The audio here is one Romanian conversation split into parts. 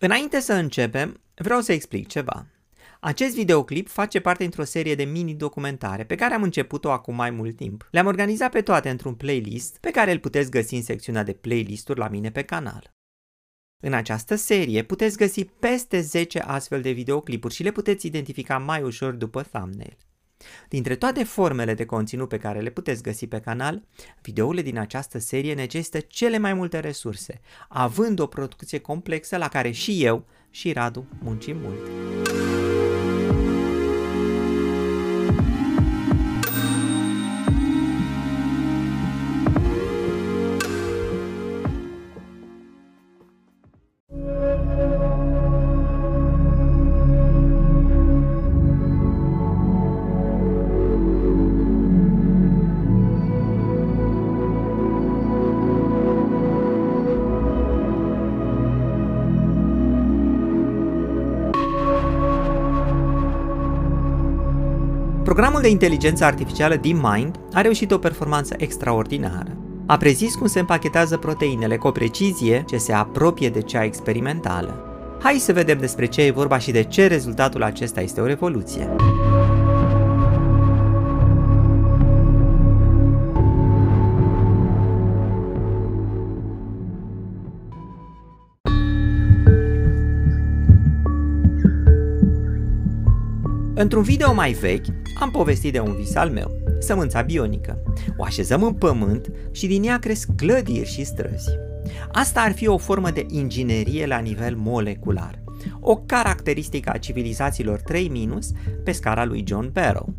Înainte să începem, vreau să explic ceva. Acest videoclip face parte dintr-o serie de mini-documentare pe care am început-o acum mai mult timp. Le-am organizat pe toate într-un playlist pe care îl puteți găsi în secțiunea de playlisturi la mine pe canal. În această serie puteți găsi peste 10 astfel de videoclipuri și le puteți identifica mai ușor după thumbnail. Dintre toate formele de conținut pe care le puteți găsi pe canal, videourile din această serie necesită cele mai multe resurse, având o producție complexă la care și eu și Radu muncim mult. Programul de inteligență artificială DeepMind a reușit o performanță extraordinară. A prezis cum se împachetează proteinele cu o precizie ce se apropie de cea experimentală. Hai să vedem despre ce e vorba și de ce rezultatul acesta este o revoluție. Într-un video mai vechi, am povestit de un vis al meu, sămânța bionică. O așezăm în pământ și din ea cresc clădiri și străzi. Asta ar fi o formă de inginerie la nivel molecular, o caracteristică a civilizațiilor 3- pe scara lui John Barrow.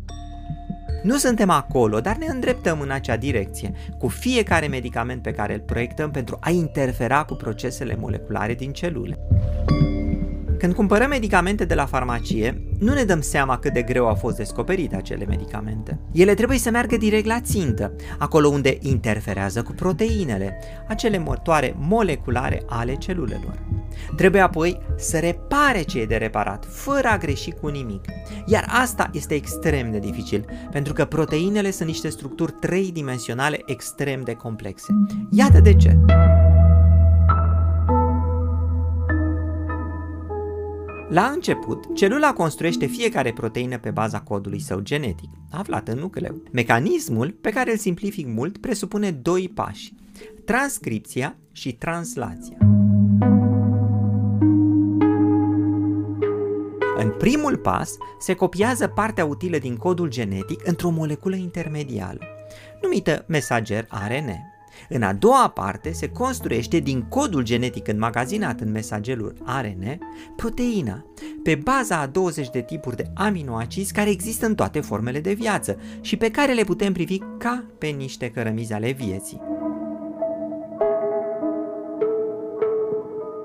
Nu suntem acolo, dar ne îndreptăm în acea direcție, cu fiecare medicament pe care îl proiectăm pentru a interfera cu procesele moleculare din celule. Când cumpărăm medicamente de la farmacie, nu ne dăm seama cât de greu au fost descoperite acele medicamente. Ele trebuie să meargă direct la țintă, acolo unde interferează cu proteinele, acele motoare moleculare ale celulelor. Trebuie apoi să repare ce e de reparat, fără a greși cu nimic. Iar asta este extrem de dificil, pentru că proteinele sunt niște structuri tridimensionale extrem de complexe. Iată de ce. La început, celula construiește fiecare proteină pe baza codului său genetic, aflat în nucleu. Mecanismul, pe care îl simplific mult, presupune doi pași, transcripția și translația. În primul pas, se copiază partea utilă din codul genetic într-o moleculă intermediară, numită mesager ARN. În a doua parte se construiește din codul genetic înmagazinat în mesagelul ARN proteina, pe baza a 20 de tipuri de aminoacizi care există în toate formele de viață și pe care le putem privi ca pe niște cărămizi ale vieții.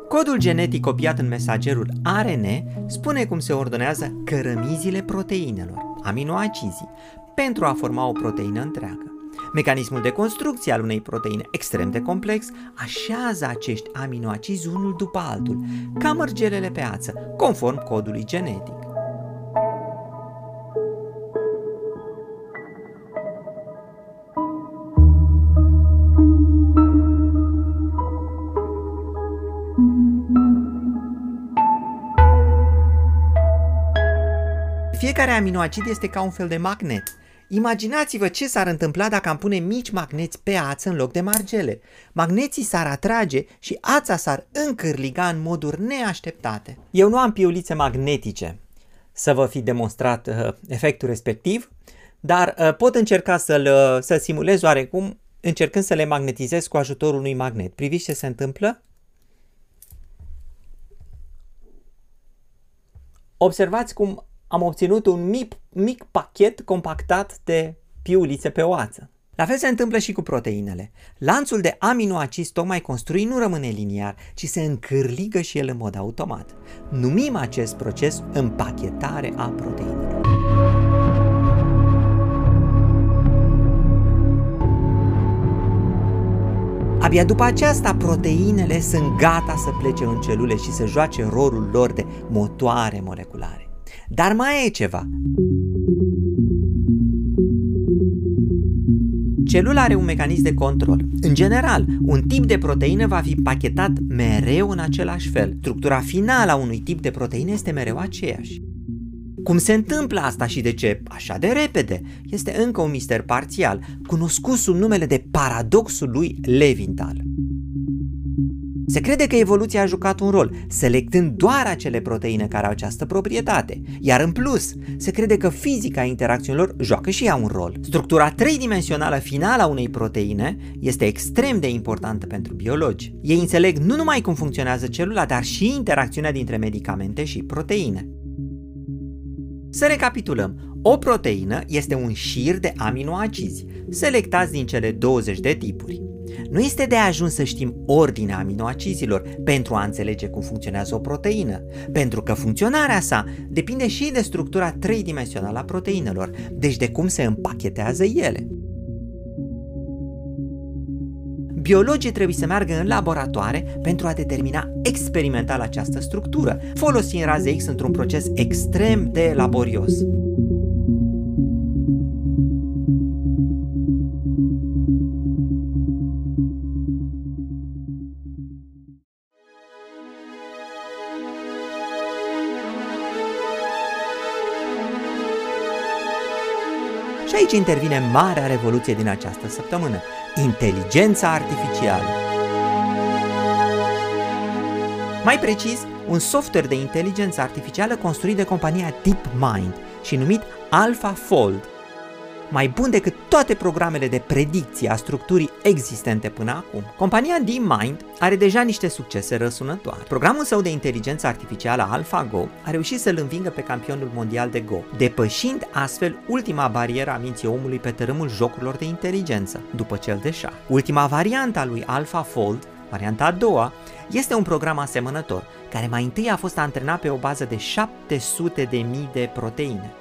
Codul genetic copiat în mesagerul ARN spune cum se ordonează cărămizile proteinelor, aminoacizii, pentru a forma o proteină întreagă. Mecanismul de construcție al unei proteine extrem de complex așează acești aminoacizi unul după altul, ca mărgelele pe ață, conform codului genetic. Fiecare aminoacid este ca un fel de magnet Imaginați-vă ce s-ar întâmpla dacă am pune mici magneți pe ață în loc de margele. Magneții s-ar atrage și ața s-ar încârliga în moduri neașteptate. Eu nu am piulițe magnetice să vă fi demonstrat uh, efectul respectiv, dar uh, pot încerca să-l, uh, să simulez oarecum încercând să le magnetizez cu ajutorul unui magnet. Priviți ce se întâmplă? Observați cum am obținut un mic, mic pachet compactat de piulițe pe oață. La fel se întâmplă și cu proteinele. Lanțul de aminoacizi tocmai construit nu rămâne liniar, ci se încârligă și el în mod automat. Numim acest proces împachetare a proteinelor. Abia după aceasta, proteinele sunt gata să plece în celule și să joace rolul lor de motoare moleculare. Dar mai e ceva. Celula are un mecanism de control. În general, un tip de proteină va fi pachetat mereu în același fel. Structura finală a unui tip de proteină este mereu aceeași. Cum se întâmplă asta și de ce așa de repede? Este încă un mister parțial, cunoscut sub numele de paradoxul lui Levinthal. Se crede că evoluția a jucat un rol, selectând doar acele proteine care au această proprietate, iar în plus, se crede că fizica interacțiunilor joacă și ea un rol. Structura tridimensională finală a unei proteine este extrem de importantă pentru biologi. Ei înțeleg nu numai cum funcționează celula, dar și interacțiunea dintre medicamente și proteine. Să recapitulăm. O proteină este un șir de aminoacizi, selectați din cele 20 de tipuri. Nu este de ajuns să știm ordinea aminoacizilor pentru a înțelege cum funcționează o proteină, pentru că funcționarea sa depinde și de structura tridimensională a proteinelor, deci de cum se împachetează ele. Biologii trebuie să meargă în laboratoare pentru a determina experimental această structură, folosind raze X într-un proces extrem de laborios. Și aici intervine marea revoluție din această săptămână, inteligența artificială. Mai precis, un software de inteligență artificială construit de compania DeepMind și numit AlphaFold, mai bun decât toate programele de predicție a structurii existente până acum. Compania DeepMind are deja niște succese răsunătoare. Programul său de inteligență artificială AlphaGo a reușit să-l învingă pe campionul mondial de Go, depășind astfel ultima barieră a minții omului pe tărâmul jocurilor de inteligență, după cel de șah. Ultima variantă a lui AlphaFold, varianta a doua, este un program asemănător, care mai întâi a fost antrenat pe o bază de 700 de mii de proteine.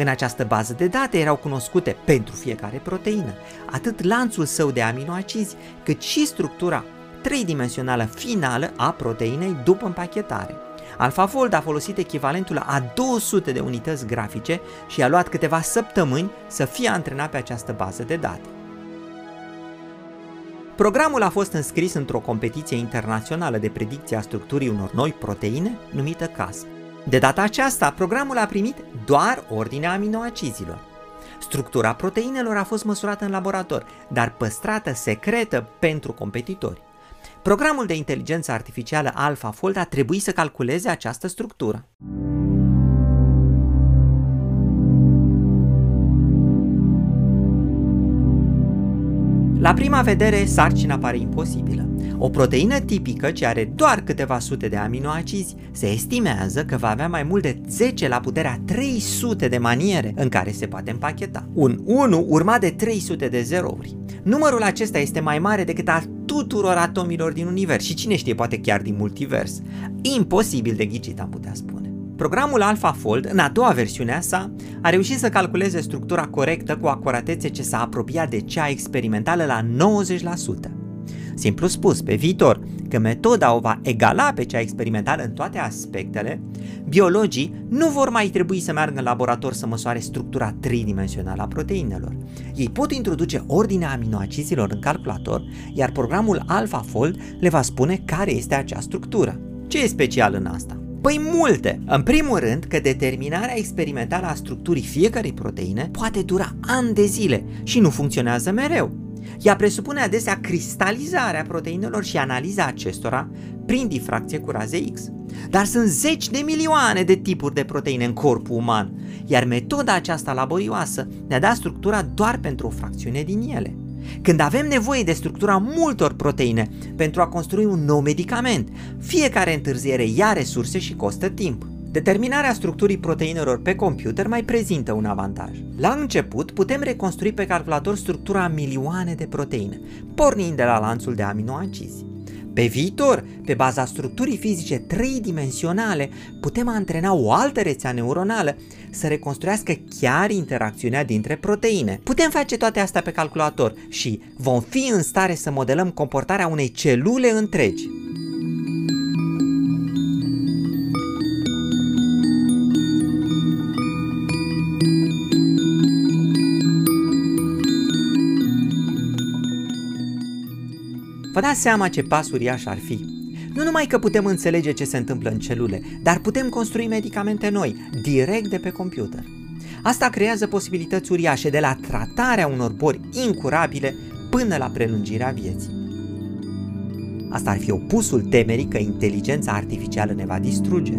În această bază de date erau cunoscute pentru fiecare proteină, atât lanțul său de aminoacizi, cât și structura tridimensională finală a proteinei după împachetare. AlphaFold a folosit echivalentul a 200 de unități grafice și a luat câteva săptămâni să fie antrenat pe această bază de date. Programul a fost înscris într-o competiție internațională de predicție a structurii unor noi proteine numită CASP. De data aceasta, programul a primit doar ordinea aminoacizilor. Structura proteinelor a fost măsurată în laborator, dar păstrată secretă pentru competitori. Programul de inteligență artificială AlphaFold a trebuit să calculeze această structură. La prima vedere, sarcina pare imposibilă. O proteină tipică, ce are doar câteva sute de aminoacizi, se estimează că va avea mai mult de 10 la puterea 300 de maniere în care se poate împacheta. Un 1 urmat de 300 de zerouri. Numărul acesta este mai mare decât al tuturor atomilor din univers și cine știe, poate chiar din multivers. Imposibil de ghicit, am putea spune. Programul AlphaFold, în a doua versiune a sa, a reușit să calculeze structura corectă cu acuratețe ce s-a apropiat de cea experimentală la 90%. Simplu spus, pe viitor, că metoda o va egala pe cea experimentală în toate aspectele, biologii nu vor mai trebui să meargă în laborator să măsoare structura tridimensională a proteinelor. Ei pot introduce ordinea aminoacizilor în calculator, iar programul AlphaFold le va spune care este acea structură. Ce e special în asta? Păi multe! În primul rând că determinarea experimentală a structurii fiecărei proteine poate dura ani de zile și nu funcționează mereu. Ea presupune adesea cristalizarea proteinelor și analiza acestora prin difracție cu raze X. Dar sunt zeci de milioane de tipuri de proteine în corpul uman, iar metoda aceasta laborioasă ne-a dat structura doar pentru o fracțiune din ele. Când avem nevoie de structura multor proteine pentru a construi un nou medicament, fiecare întârziere ia resurse și costă timp. Determinarea structurii proteinelor pe computer mai prezintă un avantaj. La început putem reconstrui pe calculator structura milioane de proteine, pornind de la lanțul de aminoacizi. Pe viitor, pe baza structurii fizice tridimensionale, putem antrena o altă rețea neuronală să reconstruiască chiar interacțiunea dintre proteine. Putem face toate astea pe calculator și vom fi în stare să modelăm comportarea unei celule întregi. Vă dați seama ce pas uriaș ar fi? Nu numai că putem înțelege ce se întâmplă în celule, dar putem construi medicamente noi, direct de pe computer. Asta creează posibilități uriașe de la tratarea unor boli incurabile până la prelungirea vieții. Asta ar fi opusul temerii că inteligența artificială ne va distruge.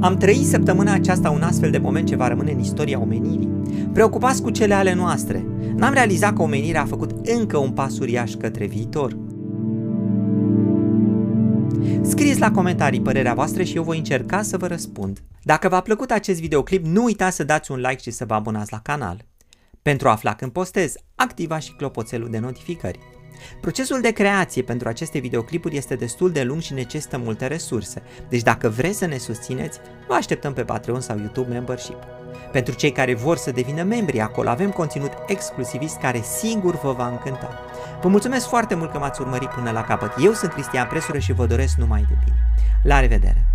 Am trăit săptămâna aceasta un astfel de moment ce va rămâne în istoria omenirii. Preocupați cu cele ale noastre. N-am realizat că omenirea a făcut încă un pas uriaș către viitor. Scrieți la comentarii părerea voastră și eu voi încerca să vă răspund. Dacă v-a plăcut acest videoclip, nu uitați să dați un like și să vă abonați la canal. Pentru a afla când postez, activați și clopoțelul de notificări. Procesul de creație pentru aceste videoclipuri este destul de lung și necesită multe resurse, deci dacă vreți să ne susțineți, vă așteptăm pe Patreon sau YouTube Membership. Pentru cei care vor să devină membri, acolo avem conținut exclusivist care singur vă va încânta. Vă mulțumesc foarte mult că m-ați urmărit până la capăt. Eu sunt Cristian Presură și vă doresc numai de bine. La revedere!